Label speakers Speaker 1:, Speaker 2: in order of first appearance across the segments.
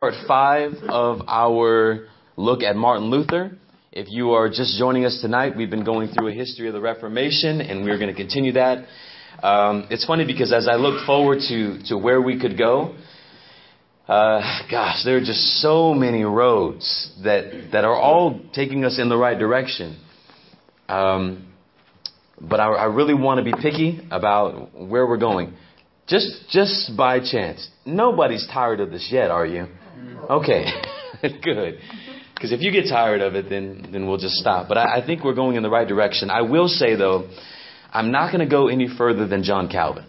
Speaker 1: part five of our look at Martin Luther. If you are just joining us tonight, we've been going through a history of the Reformation, and we're going to continue that. Um, it's funny because as I look forward to, to where we could go, uh, gosh, there are just so many roads that, that are all taking us in the right direction. Um, but I, I really want to be picky about where we're going. Just, just by chance. Nobody's tired of this yet, are you? Okay, good. Because if you get tired of it, then then we'll just stop. But I, I think we're going in the right direction. I will say though, I'm not going to go any further than John Calvin.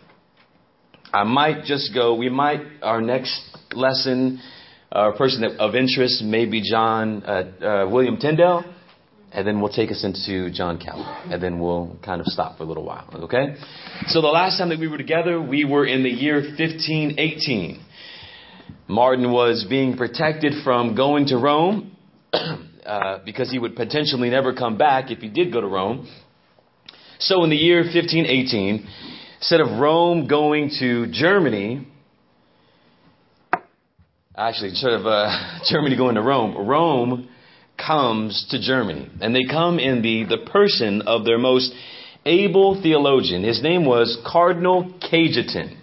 Speaker 1: I might just go. We might our next lesson, our person of interest may be John uh, uh, William Tyndale, and then we'll take us into John Calvin, and then we'll kind of stop for a little while. Okay. So the last time that we were together, we were in the year 1518. Martin was being protected from going to Rome uh, because he would potentially never come back if he did go to Rome. So in the year 1518, instead of Rome going to Germany, actually, instead of uh, Germany going to Rome, Rome comes to Germany. And they come in the, the person of their most able theologian. His name was Cardinal Cajetan.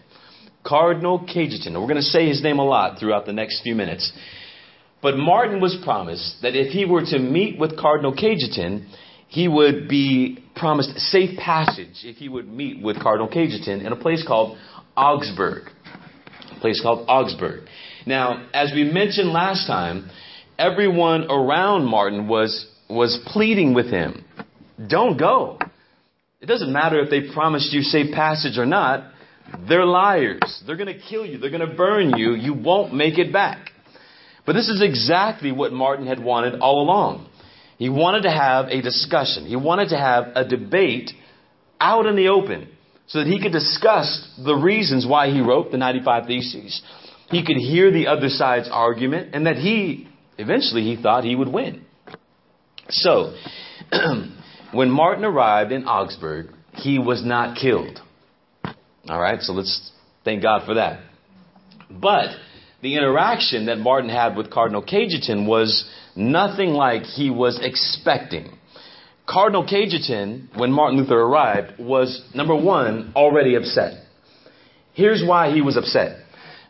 Speaker 1: Cardinal Cajetan. We're going to say his name a lot throughout the next few minutes. But Martin was promised that if he were to meet with Cardinal Cajetan, he would be promised safe passage if he would meet with Cardinal Cajetan in a place called Augsburg. A place called Augsburg. Now, as we mentioned last time, everyone around Martin was, was pleading with him. Don't go. It doesn't matter if they promised you safe passage or not. They're liars. They're going to kill you. They're going to burn you. You won't make it back. But this is exactly what Martin had wanted all along. He wanted to have a discussion. He wanted to have a debate out in the open so that he could discuss the reasons why he wrote the 95 Theses. He could hear the other side's argument and that he, eventually, he thought he would win. So, when Martin arrived in Augsburg, he was not killed. All right, so let's thank God for that. But the interaction that Martin had with Cardinal Cajetan was nothing like he was expecting. Cardinal Cajetan, when Martin Luther arrived, was number one, already upset. Here's why he was upset.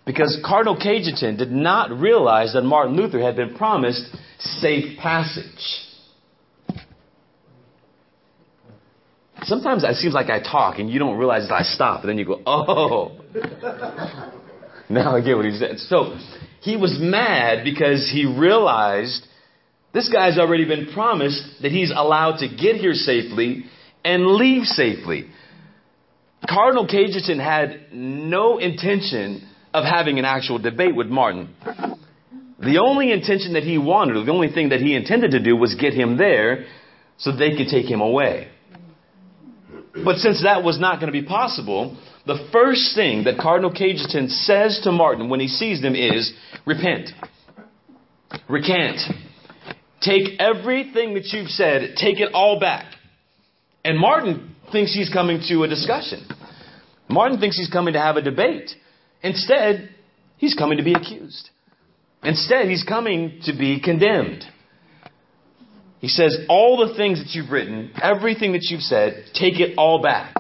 Speaker 1: Because Cardinal Cajetan did not realize that Martin Luther had been promised safe passage. Sometimes it seems like I talk and you don't realize that I stop, and then you go, oh. now I get what he said. So he was mad because he realized this guy's already been promised that he's allowed to get here safely and leave safely. Cardinal Cajetan had no intention of having an actual debate with Martin. The only intention that he wanted, the only thing that he intended to do was get him there so they could take him away. But since that was not going to be possible, the first thing that Cardinal Cajetan says to Martin when he sees them is, repent. Recant. Take everything that you've said, take it all back. And Martin thinks he's coming to a discussion. Martin thinks he's coming to have a debate. Instead, he's coming to be accused. Instead, he's coming to be condemned. He says, All the things that you've written, everything that you've said, take it all back.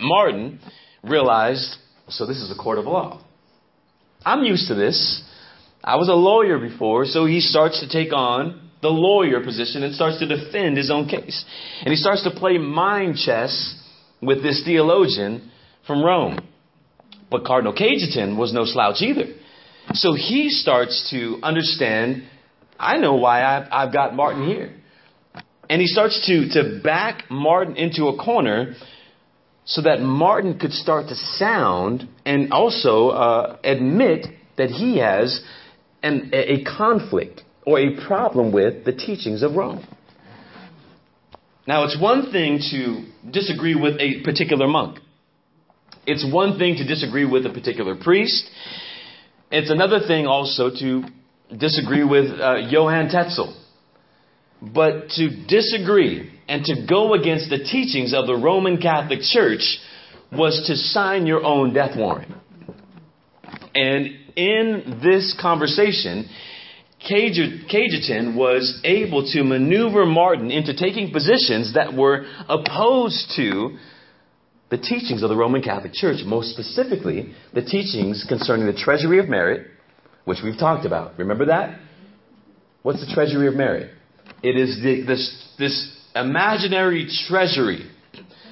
Speaker 1: Martin realized, so this is a court of law. I'm used to this. I was a lawyer before, so he starts to take on the lawyer position and starts to defend his own case. And he starts to play mind chess with this theologian from Rome. But Cardinal Cajetan was no slouch either. So he starts to understand I know why I've, I've got Martin here. And he starts to, to back Martin into a corner so that Martin could start to sound and also uh, admit that he has an, a conflict or a problem with the teachings of Rome. Now, it's one thing to disagree with a particular monk. It's one thing to disagree with a particular priest. It's another thing also to disagree with uh, Johann Tetzel. But to disagree and to go against the teachings of the Roman Catholic Church was to sign your own death warrant. And in this conversation, Cajetan was able to maneuver Martin into taking positions that were opposed to the teachings of the Roman Catholic Church, most specifically the teachings concerning the treasury of merit, which we've talked about. Remember that? What's the treasury of merit? It is the, this, this imaginary treasury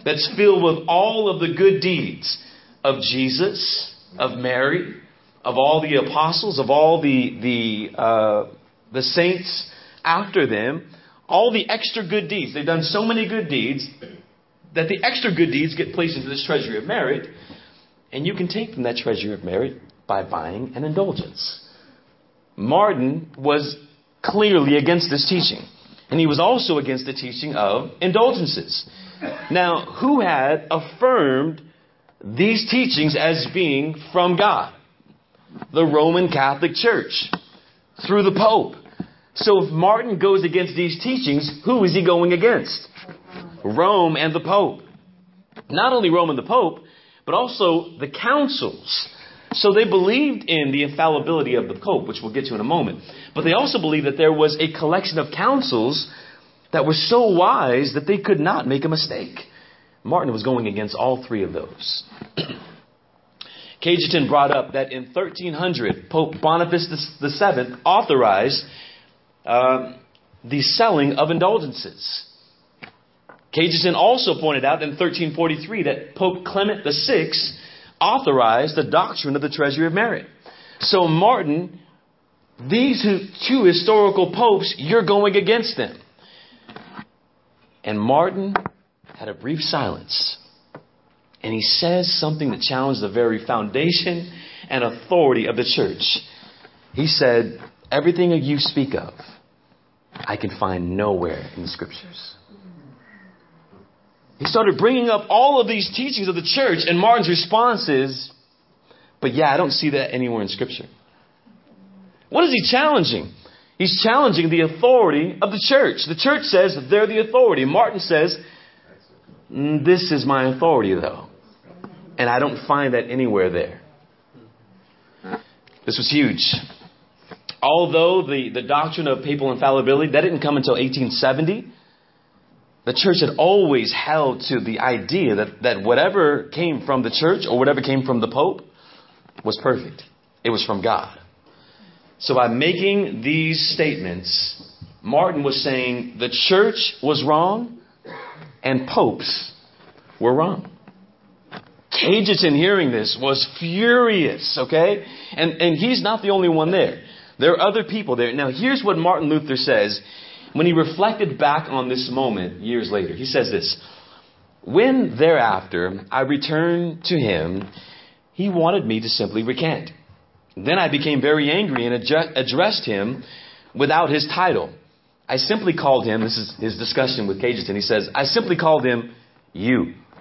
Speaker 1: that's filled with all of the good deeds of Jesus, of Mary, of all the apostles, of all the the uh, the saints after them, all the extra good deeds. They've done so many good deeds that the extra good deeds get placed into this treasury of merit, and you can take from that treasury of merit by buying an indulgence. Martin was clearly against this teaching, and he was also against the teaching of indulgences. Now, who had affirmed these teachings as being from God? The Roman Catholic Church through the Pope. So if Martin goes against these teachings, who is he going against? Rome and the Pope. Not only Rome and the Pope, but also the councils. So they believed in the infallibility of the Pope, which we'll get to in a moment. But they also believed that there was a collection of councils that were so wise that they could not make a mistake. Martin was going against all three of those. Cajetan brought up that in 1300, Pope Boniface VII authorized uh, the selling of indulgences. Cajetan also pointed out in 1343 that Pope Clement VI authorized the doctrine of the treasury of merit. So, Martin, these two historical popes, you're going against them. And Martin had a brief silence. And he says something that challenged the very foundation and authority of the church. He said, Everything you speak of, I can find nowhere in the scriptures. He started bringing up all of these teachings of the church, and Martin's response is, But yeah, I don't see that anywhere in Scripture. What is he challenging? He's challenging the authority of the church. The church says they're the authority. Martin says, mm, This is my authority, though. And I don't find that anywhere there. This was huge. Although the, the doctrine of papal infallibility, that didn't come until 1870, the church had always held to the idea that, that whatever came from the church or whatever came from the Pope was perfect. It was from God. So by making these statements, Martin was saying the church was wrong and popes were wrong. Cajetan hearing this was furious, okay? And, and he's not the only one there. There are other people there. Now, here's what Martin Luther says when he reflected back on this moment years later, he says this When thereafter I returned to him, he wanted me to simply recant. Then I became very angry and addressed him without his title. I simply called him, this is his discussion with Cajetan, he says, I simply called him you.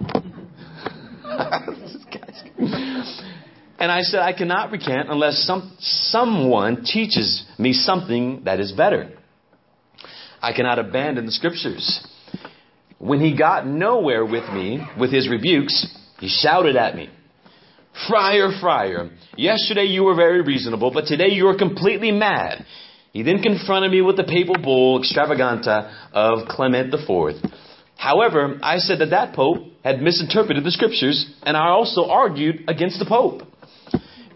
Speaker 1: and I said, I cannot recant unless some, someone teaches me something that is better. I cannot abandon the scriptures. When he got nowhere with me, with his rebukes, he shouted at me, Friar, friar, yesterday you were very reasonable, but today you are completely mad. He then confronted me with the papal bull extravaganta of Clement IV. However, I said that that pope had misinterpreted the scriptures, and I also argued against the pope.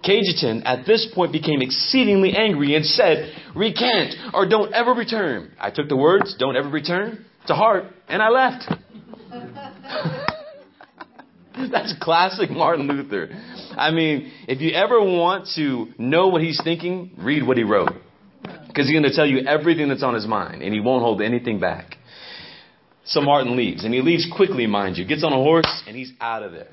Speaker 1: Cajetan at this point became exceedingly angry and said, Recant or don't ever return. I took the words, don't ever return, to heart, and I left. That's classic Martin Luther. I mean, if you ever want to know what he's thinking, read what he wrote. Because he's going to tell you everything that's on his mind, and he won't hold anything back. So Martin leaves, and he leaves quickly, mind you. Gets on a horse, and he's out of there.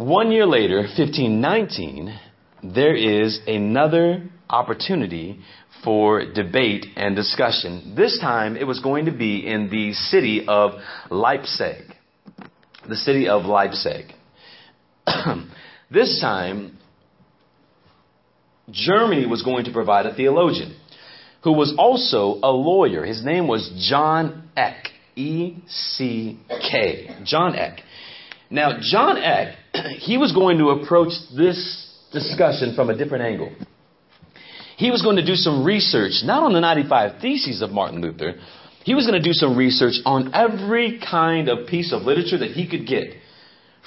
Speaker 1: One year later, 1519, there is another opportunity for debate and discussion. This time it was going to be in the city of Leipzig. The city of Leipzig. this time, Germany was going to provide a theologian who was also a lawyer. His name was John Eck. E C K. John Eck. Now, John Eck, he was going to approach this discussion from a different angle. He was going to do some research, not on the 95 Theses of Martin Luther, he was going to do some research on every kind of piece of literature that he could get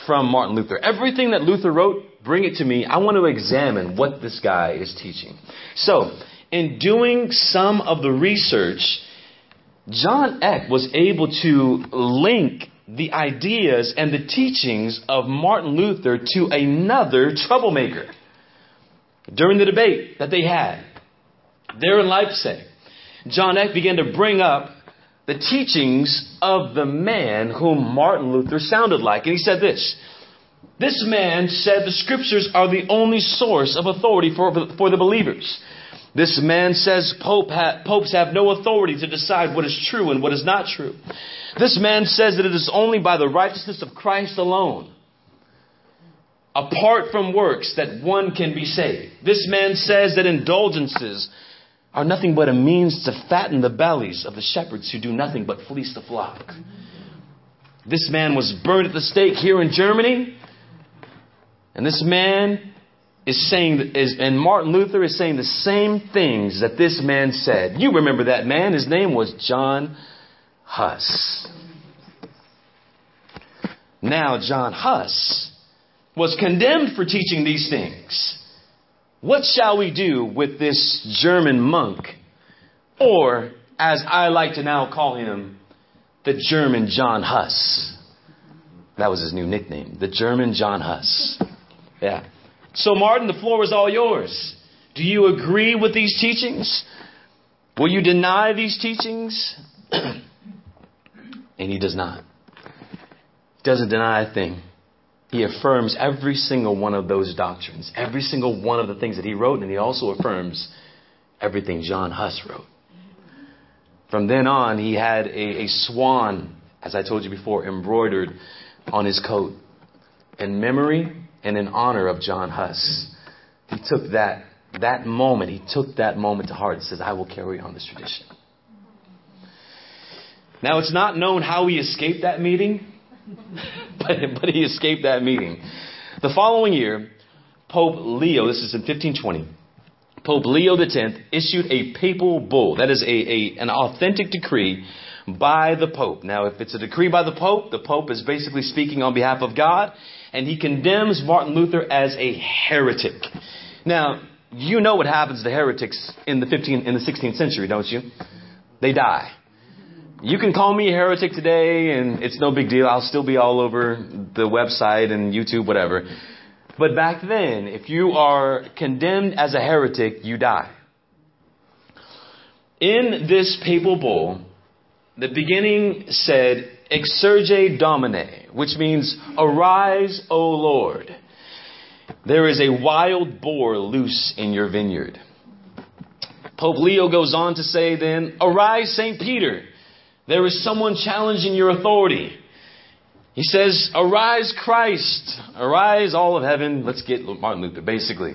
Speaker 1: from Martin Luther. Everything that Luther wrote, bring it to me. I want to examine what this guy is teaching. So, in doing some of the research, John Eck was able to link the ideas and the teachings of Martin Luther to another troublemaker during the debate that they had there in Leipzig. John Eck began to bring up the teachings of the man whom Martin Luther sounded like. And he said this This man said the scriptures are the only source of authority for, for the believers. This man says Pope ha- popes have no authority to decide what is true and what is not true. This man says that it is only by the righteousness of Christ alone, apart from works, that one can be saved. This man says that indulgences are nothing but a means to fatten the bellies of the shepherds who do nothing but fleece the flock. This man was burned at the stake here in Germany. And this man is saying, is, and Martin Luther is saying the same things that this man said. You remember that man. His name was John Huss. Now, John Huss was condemned for teaching these things. What shall we do with this German monk? Or, as I like to now call him, the German John Huss. That was his new nickname, the German John Huss. Yeah. So, Martin, the floor is all yours. Do you agree with these teachings? Will you deny these teachings? and he does not. He doesn't deny a thing he affirms every single one of those doctrines, every single one of the things that he wrote, and he also affirms everything John Huss wrote. From then on, he had a, a swan, as I told you before, embroidered on his coat in memory and in honor of John Huss. He took that, that moment, he took that moment to heart and says, I will carry on this tradition. Now, it's not known how he escaped that meeting. but, but he escaped that meeting. The following year, Pope Leo, this is in 1520, Pope Leo X issued a papal bull. That is a, a, an authentic decree by the Pope. Now, if it's a decree by the Pope, the Pope is basically speaking on behalf of God, and he condemns Martin Luther as a heretic. Now, you know what happens to heretics in the 15 in the 16th century, don't you? They die. You can call me a heretic today and it's no big deal. I'll still be all over the website and YouTube, whatever. But back then, if you are condemned as a heretic, you die. In this papal bull, the beginning said, Exsurge Domine, which means, Arise, O Lord. There is a wild boar loose in your vineyard. Pope Leo goes on to say then, Arise, St. Peter. There is someone challenging your authority. He says, Arise, Christ. Arise, all of heaven. Let's get Martin Luther, basically.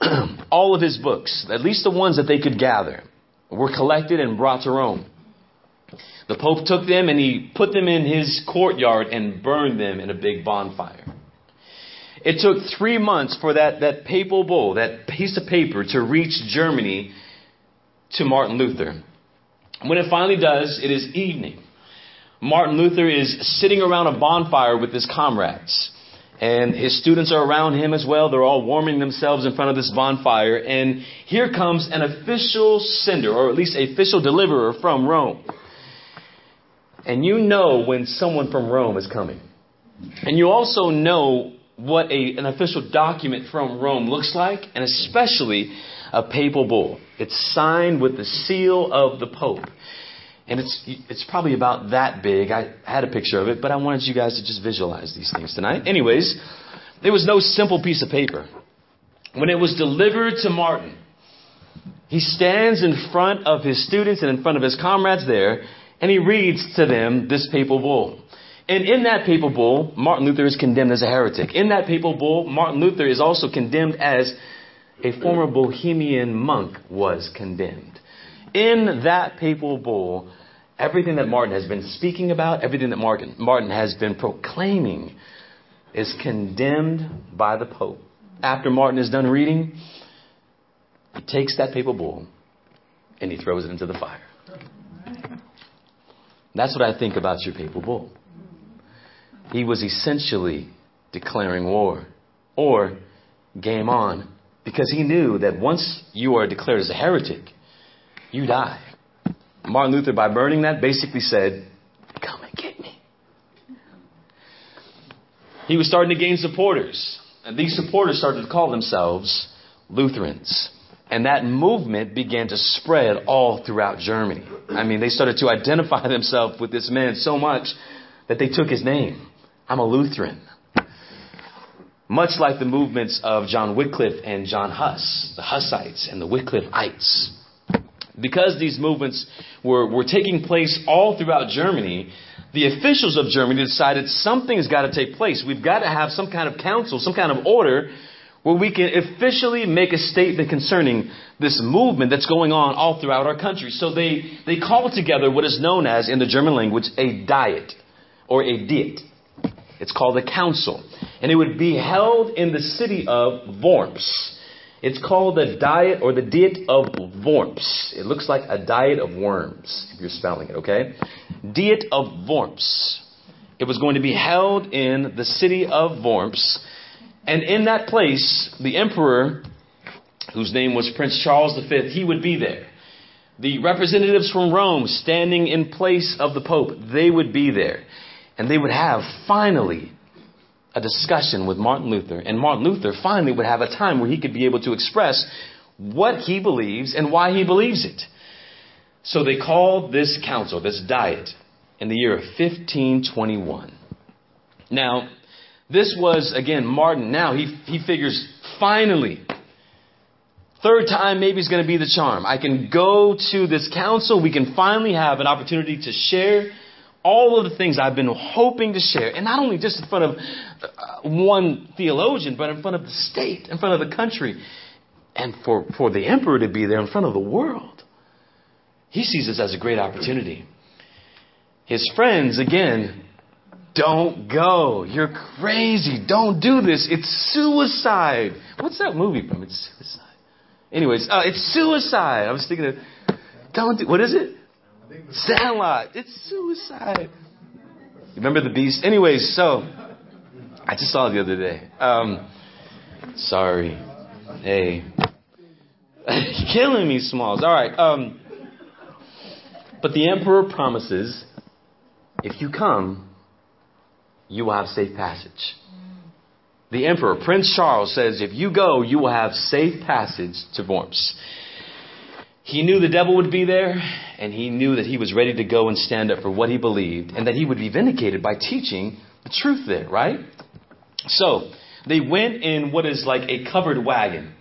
Speaker 1: all of his books, at least the ones that they could gather, were collected and brought to Rome. The Pope took them and he put them in his courtyard and burned them in a big bonfire. It took three months for that, that papal bull, that piece of paper, to reach Germany to Martin Luther. When it finally does, it is evening. Martin Luther is sitting around a bonfire with his comrades. And his students are around him as well. They're all warming themselves in front of this bonfire. And here comes an official sender, or at least official deliverer from Rome. And you know when someone from Rome is coming. And you also know what a, an official document from Rome looks like, and especially a papal bull. It's signed with the seal of the Pope. And it's, it's probably about that big. I had a picture of it, but I wanted you guys to just visualize these things tonight. Anyways, there was no simple piece of paper. When it was delivered to Martin, he stands in front of his students and in front of his comrades there, and he reads to them this papal bull. And in that papal bull, Martin Luther is condemned as a heretic. In that papal bull, Martin Luther is also condemned as a former Bohemian monk was condemned. In that papal bull, everything that Martin has been speaking about, everything that Martin, Martin has been proclaiming, is condemned by the Pope. After Martin is done reading, he takes that papal bull and he throws it into the fire. That's what I think about your papal bull. He was essentially declaring war or game on because he knew that once you are declared as a heretic, you die. Martin Luther, by burning that, basically said, Come and get me. He was starting to gain supporters. And these supporters started to call themselves Lutherans. And that movement began to spread all throughout Germany. I mean, they started to identify themselves with this man so much that they took his name. I'm a Lutheran. Much like the movements of John Wycliffe and John Huss, the Hussites and the Wycliffites. Because these movements were, were taking place all throughout Germany, the officials of Germany decided something has got to take place. We've got to have some kind of council, some kind of order where we can officially make a statement concerning this movement that's going on all throughout our country. So they, they called together what is known as, in the German language, a diet or a diet. It's called a council. And it would be held in the city of Worms. It's called the diet or the diet of Worms. It looks like a diet of worms, if you're spelling it, okay? Diet of Worms. It was going to be held in the city of Worms. And in that place, the emperor, whose name was Prince Charles V, he would be there. The representatives from Rome standing in place of the Pope, they would be there. And they would have finally a discussion with Martin Luther. And Martin Luther finally would have a time where he could be able to express what he believes and why he believes it. So they called this council, this diet, in the year of 1521. Now, this was, again, Martin. Now he, he figures, finally, third time maybe is going to be the charm. I can go to this council. We can finally have an opportunity to share all of the things I've been hoping to share. And not only just in front of uh, one theologian, but in front of the state, in front of the country. And for, for the emperor to be there in front of the world. He sees this as a great opportunity. His friends, again, don't go. You're crazy. Don't do this. It's suicide. What's that movie from? It's suicide. Anyways, uh, it's suicide. I was thinking of, don't do, what is it? Sandlot. It's suicide. Remember the beast? Anyways, so, I just saw it the other day. Um, sorry. Hey. Killing me, Smalls. All right. Um, but the emperor promises if you come, you will have safe passage. The emperor, Prince Charles, says, if you go, you will have safe passage to Worms. He knew the devil would be there, and he knew that he was ready to go and stand up for what he believed, and that he would be vindicated by teaching the truth there, right? So, they went in what is like a covered wagon.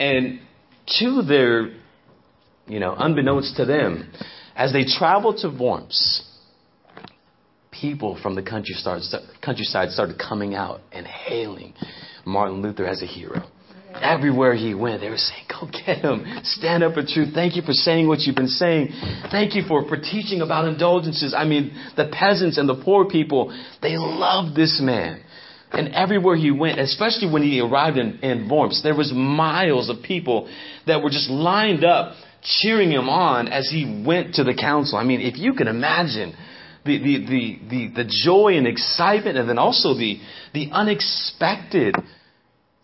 Speaker 1: And to their, you know, unbeknownst to them, as they traveled to Worms, people from the countryside, countryside started coming out and hailing Martin Luther as a hero. Everywhere he went, they were saying, Get him. Stand up for truth. Thank you for saying what you've been saying. Thank you for, for teaching about indulgences. I mean, the peasants and the poor people, they loved this man. And everywhere he went, especially when he arrived in, in Worms, there was miles of people that were just lined up cheering him on as he went to the council. I mean, if you can imagine the, the, the, the, the joy and excitement and then also the, the unexpected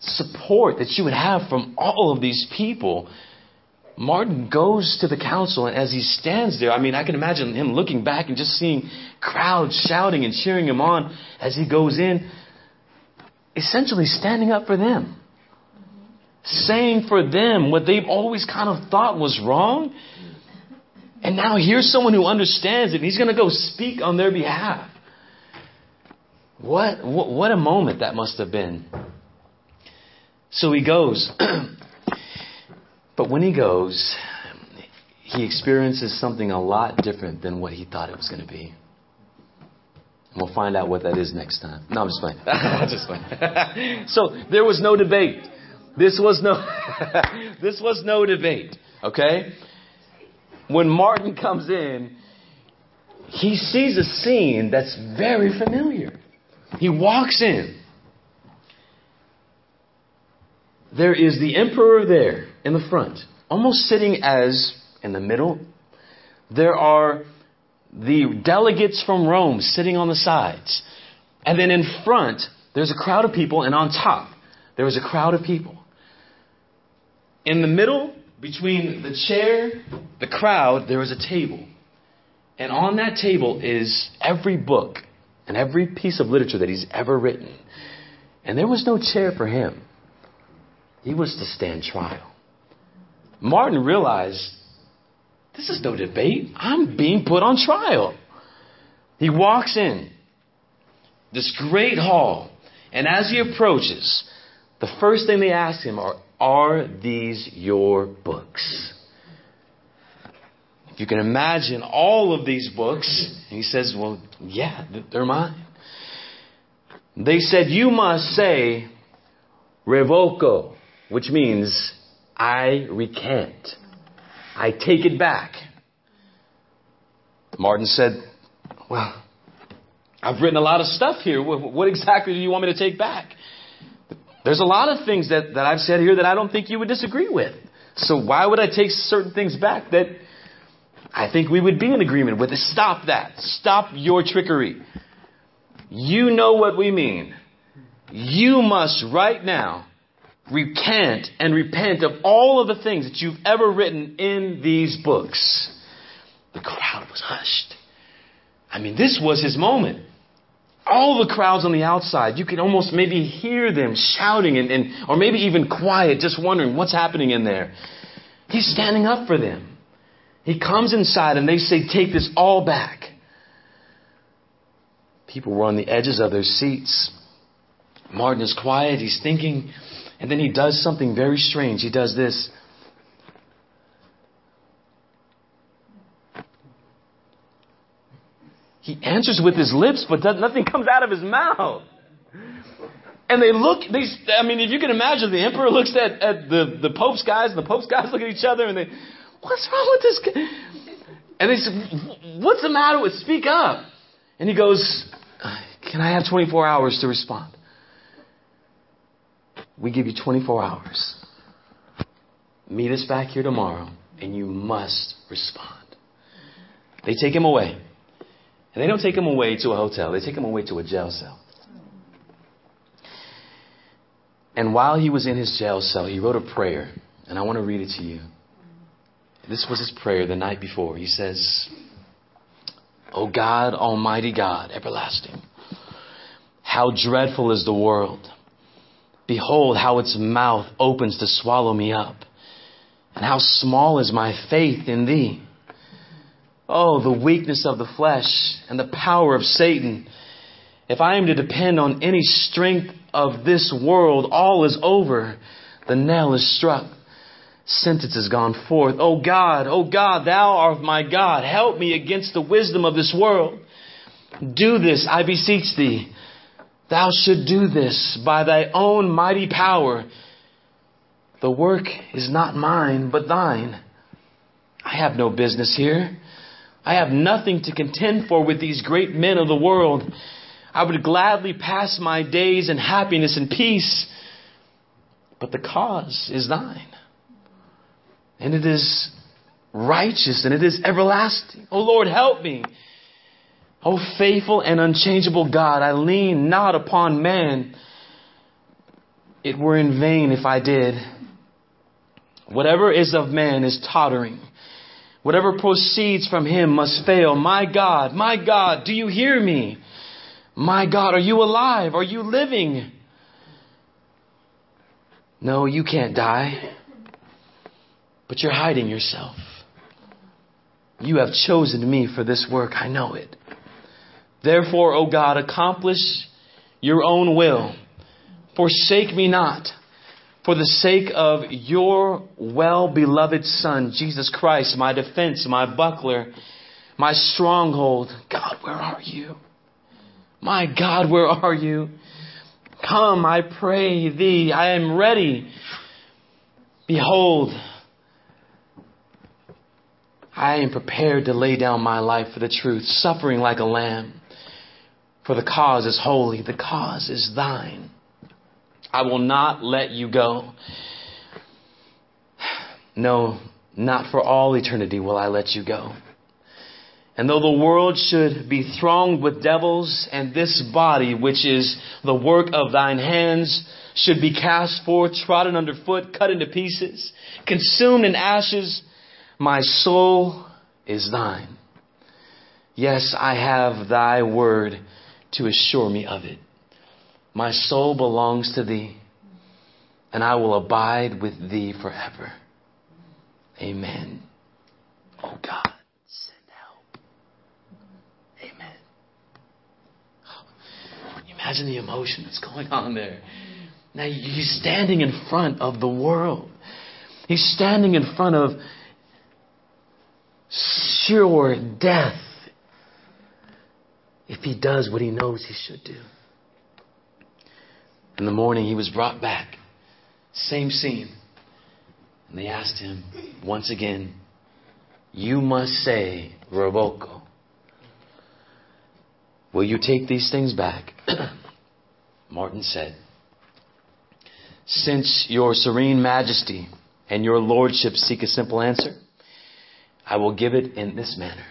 Speaker 1: support that you would have from all of these people. Martin goes to the council, and as he stands there, I mean, I can imagine him looking back and just seeing crowds shouting and cheering him on as he goes in, essentially standing up for them, saying for them what they've always kind of thought was wrong. And now here's someone who understands it, and he's going to go speak on their behalf. What, what, what a moment that must have been. So he goes. but when he goes, he experiences something a lot different than what he thought it was going to be. And we'll find out what that is next time. No, I'm just playing. I'm just playing. so there was no debate. This was no this was no debate. Okay? When Martin comes in, he sees a scene that's very familiar. He walks in there is the emperor there in the front, almost sitting as in the middle. There are the delegates from Rome sitting on the sides. And then in front, there's a crowd of people, and on top, there was a crowd of people. In the middle, between the chair, the crowd, there was a table. And on that table is every book and every piece of literature that he's ever written. And there was no chair for him. He was to stand trial. Martin realized this is no debate. I'm being put on trial. He walks in this great hall, and as he approaches, the first thing they ask him are, Are these your books? If you can imagine all of these books, he says, Well, yeah, they're mine. They said, You must say, Revoco, which means, I recant. I take it back. Martin said, Well, I've written a lot of stuff here. What exactly do you want me to take back? There's a lot of things that, that I've said here that I don't think you would disagree with. So why would I take certain things back that I think we would be in agreement with? Stop that. Stop your trickery. You know what we mean. You must right now recant and repent of all of the things that you've ever written in these books. The crowd was hushed. I mean, this was his moment. All the crowds on the outside, you could almost maybe hear them shouting and, and or maybe even quiet, just wondering what's happening in there. He's standing up for them. He comes inside and they say, Take this all back. People were on the edges of their seats. Martin is quiet, he's thinking, and then he does something very strange. He does this. He answers with his lips, but nothing comes out of his mouth. And they look, they, I mean, if you can imagine, the emperor looks at, at the, the Pope's guys, and the Pope's guys look at each other, and they, what's wrong with this guy? And they say, what's the matter with, speak up. And he goes, can I have 24 hours to respond? We give you 24 hours. Meet us back here tomorrow, and you must respond. They take him away. And they don't take him away to a hotel, they take him away to a jail cell. And while he was in his jail cell, he wrote a prayer, and I want to read it to you. This was his prayer the night before. He says, O God, Almighty God, everlasting, how dreadful is the world. Behold, how its mouth opens to swallow me up, and how small is my faith in thee. Oh, the weakness of the flesh and the power of Satan. If I am to depend on any strength of this world, all is over. The nail is struck. Sentence has gone forth. Oh God, oh God, thou art my God. Help me against the wisdom of this world. Do this, I beseech thee. Thou should do this by thy own mighty power. The work is not mine, but thine. I have no business here. I have nothing to contend for with these great men of the world. I would gladly pass my days in happiness and peace, but the cause is thine. And it is righteous and it is everlasting. Oh Lord, help me. Oh faithful and unchangeable God, I lean not upon man. It were in vain if I did. Whatever is of man is tottering. Whatever proceeds from him must fail. My God, my God, do you hear me? My God, are you alive? Are you living? No, you can't die. But you're hiding yourself. You have chosen me for this work. I know it. Therefore, O God, accomplish your own will. Forsake me not for the sake of your well beloved Son, Jesus Christ, my defense, my buckler, my stronghold. God, where are you? My God, where are you? Come, I pray thee. I am ready. Behold, I am prepared to lay down my life for the truth, suffering like a lamb. For the cause is holy, the cause is thine. I will not let you go. No, not for all eternity will I let you go. And though the world should be thronged with devils, and this body, which is the work of thine hands, should be cast forth, trodden underfoot, cut into pieces, consumed in ashes, my soul is thine. Yes, I have thy word to assure me of it. My soul belongs to thee, and I will abide with thee forever. Amen. Oh God, send help. Amen. Imagine the emotion that's going on there. Now he's standing in front of the world. He's standing in front of sure death if he does what he knows he should do. In the morning, he was brought back. Same scene. And they asked him once again, You must say, Revoco. Will you take these things back? Martin said, Since your serene majesty and your lordship seek a simple answer, I will give it in this manner.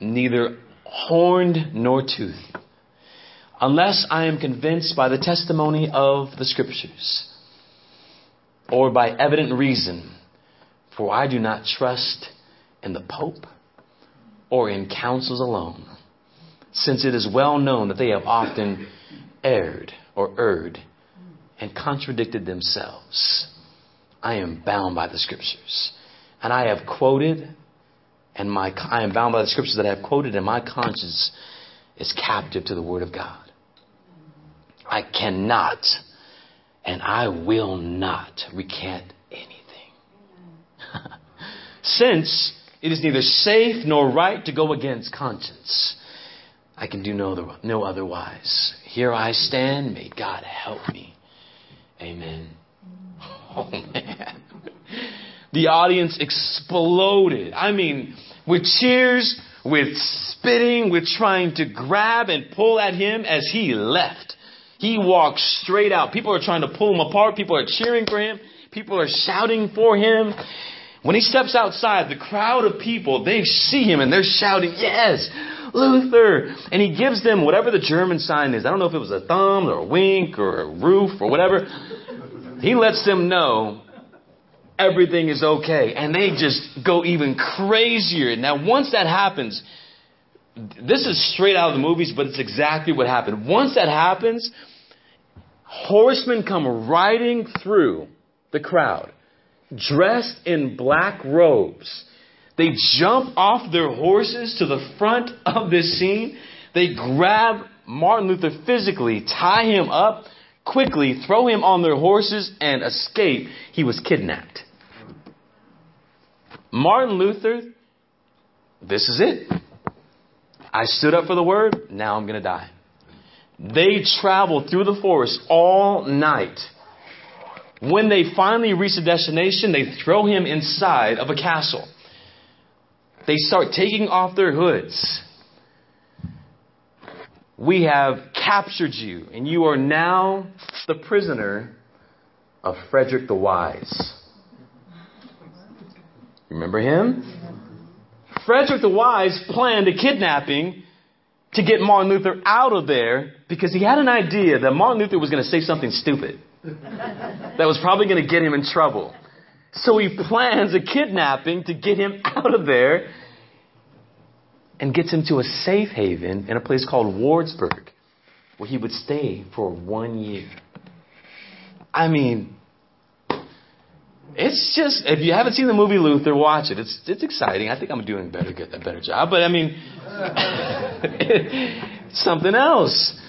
Speaker 1: Neither horned nor tooth, unless I am convinced by the testimony of the Scriptures or by evident reason, for I do not trust in the Pope or in councils alone, since it is well known that they have often erred or erred and contradicted themselves. I am bound by the Scriptures. And I have quoted and my, I am bound by the scriptures that I have quoted, and my conscience is captive to the Word of God. I cannot and I will not recant anything. Since it is neither safe nor right to go against conscience, I can do no, no otherwise. Here I stand. May God help me. Amen. Oh, man. The audience exploded. I mean, with cheers, with spitting, with trying to grab and pull at him as he left. He walked straight out. People are trying to pull him apart. People are cheering for him. People are shouting for him. When he steps outside, the crowd of people, they see him and they're shouting, yes, Luther. And he gives them whatever the German sign is. I don't know if it was a thumb or a wink or a roof or whatever. He lets them know everything is okay. And they just go even crazier. Now, once that happens, this is straight out of the movies, but it's exactly what happened. Once that happens, horsemen come riding through the crowd, dressed in black robes. They jump off their horses to the front of this scene. They grab Martin Luther physically, tie him up, quickly throw him on their horses, and escape. He was kidnapped. Martin Luther, this is it. I stood up for the word, now I'm going to die. They traveled through the forest all night. When they finally reach the destination, they throw him inside of a castle. They start taking off their hoods. We have captured you, and you are now the prisoner of Frederick the Wise. Remember him? Frederick the Wise planned a kidnapping to get Martin Luther out of there because he had an idea that Martin Luther was going to say something stupid that was probably going to get him in trouble. So he plans a kidnapping to get him out of there and gets him to a safe haven in a place called Wartburg where he would stay for one year. I mean, it's just if you haven't seen the movie Luther, watch it. It's it's exciting. I think I'm doing better a better job, but I mean, something else.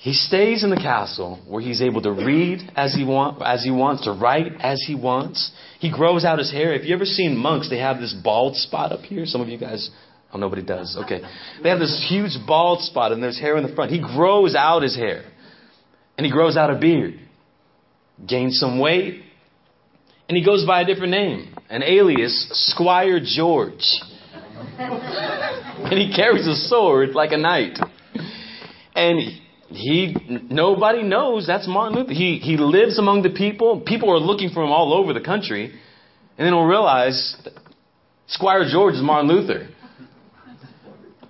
Speaker 1: He stays in the castle where he's able to read as he want as he wants to write as he wants. He grows out his hair. If you ever seen monks, they have this bald spot up here. Some of you guys, oh nobody does. Okay, they have this huge bald spot and there's hair in the front. He grows out his hair, and he grows out a beard. Gains some weight, and he goes by a different name, an alias, Squire George. and he carries a sword like a knight. And he nobody knows that's Martin Luther. He he lives among the people. People are looking for him all over the country, and then they'll realize Squire George is Martin Luther.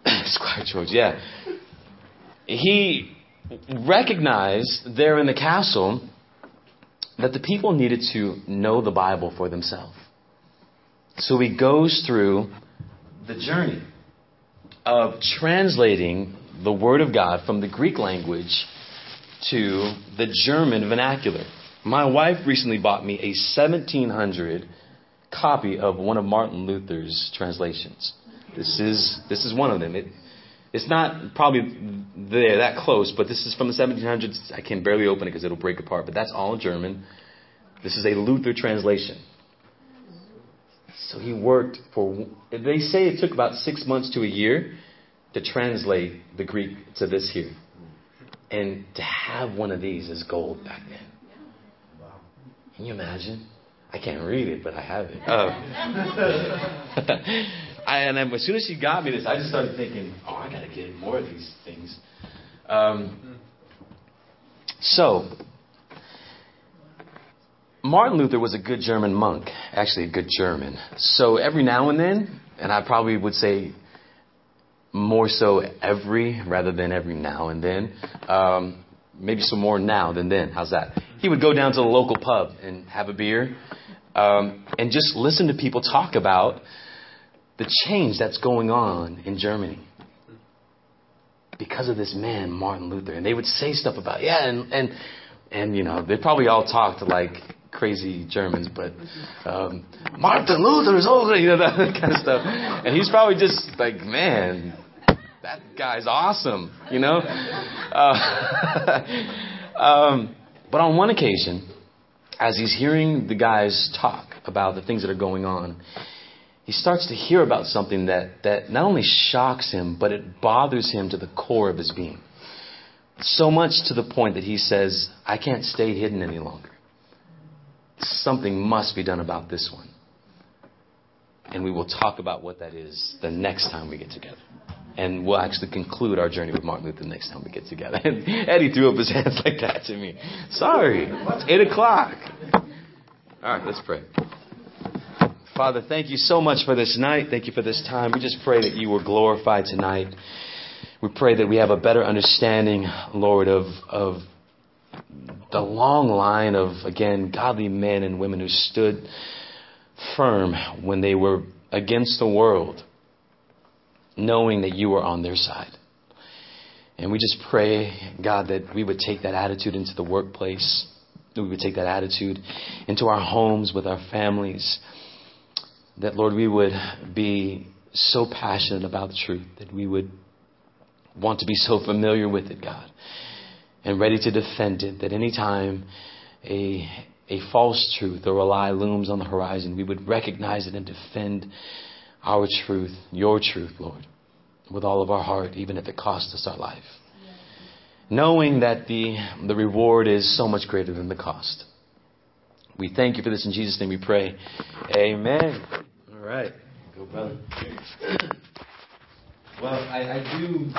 Speaker 1: Squire George, yeah. He recognized there in the castle that the people needed to know the Bible for themselves. So he goes through the journey of translating the Word of God from the Greek language to the German vernacular. My wife recently bought me a 1700 copy of one of Martin Luther's translations. This is this is one of them. It, it's not probably there that close, but this is from the 1700s. I can barely open it because it'll break apart. But that's all German. This is a Luther translation. So he worked for. They say it took about six months to a year to translate the Greek to this here. And to have one of these is gold back then. Can you imagine? I can't read it, but I have it. Uh, I, and then as soon as she got me this, I just started thinking, oh, I got to get more of these things. Um, so, Martin Luther was a good German monk, actually a good German. So every now and then, and I probably would say more so every rather than every now and then. Um, maybe some more now than then. How's that? He would go down to the local pub and have a beer um, and just listen to people talk about the change that's going on in Germany because of this man, Martin Luther. And they would say stuff about, yeah, and, and, and you know, they probably all talked like crazy Germans, but um, Martin Luther is older, you know, that kind of stuff. And he's probably just like, man, that guy's awesome, you know? Uh, um, but on one occasion, as he's hearing the guys talk about the things that are going on, he starts to hear about something that, that not only shocks him, but it bothers him to the core of his being. So much to the point that he says, I can't stay hidden any longer. Something must be done about this one. And we will talk about what that is the next time we get together. And we'll actually conclude our journey with Martin Luther the next time we get together. And Eddie threw up his hands like that to me. Sorry, it's 8 o'clock. All right, let's pray. Father, thank you so much for this night. Thank you for this time. We just pray that you were glorified tonight. We pray that we have a better understanding, Lord, of, of the long line of, again, godly men and women who stood firm when they were against the world knowing that you were on their side. And we just pray, God, that we would take that attitude into the workplace, that we would take that attitude into our homes with our families, that, Lord, we would be so passionate about the truth, that we would want to be so familiar with it, God, and ready to defend it, that any time a, a false truth or a lie looms on the horizon, we would recognize it and defend our truth, your truth, Lord, with all of our heart, even if it costs us our life. Knowing that the, the reward is so much greater than the cost. We thank you for this in Jesus' name we pray. Amen. All right. Go, brother. Well, I, I do.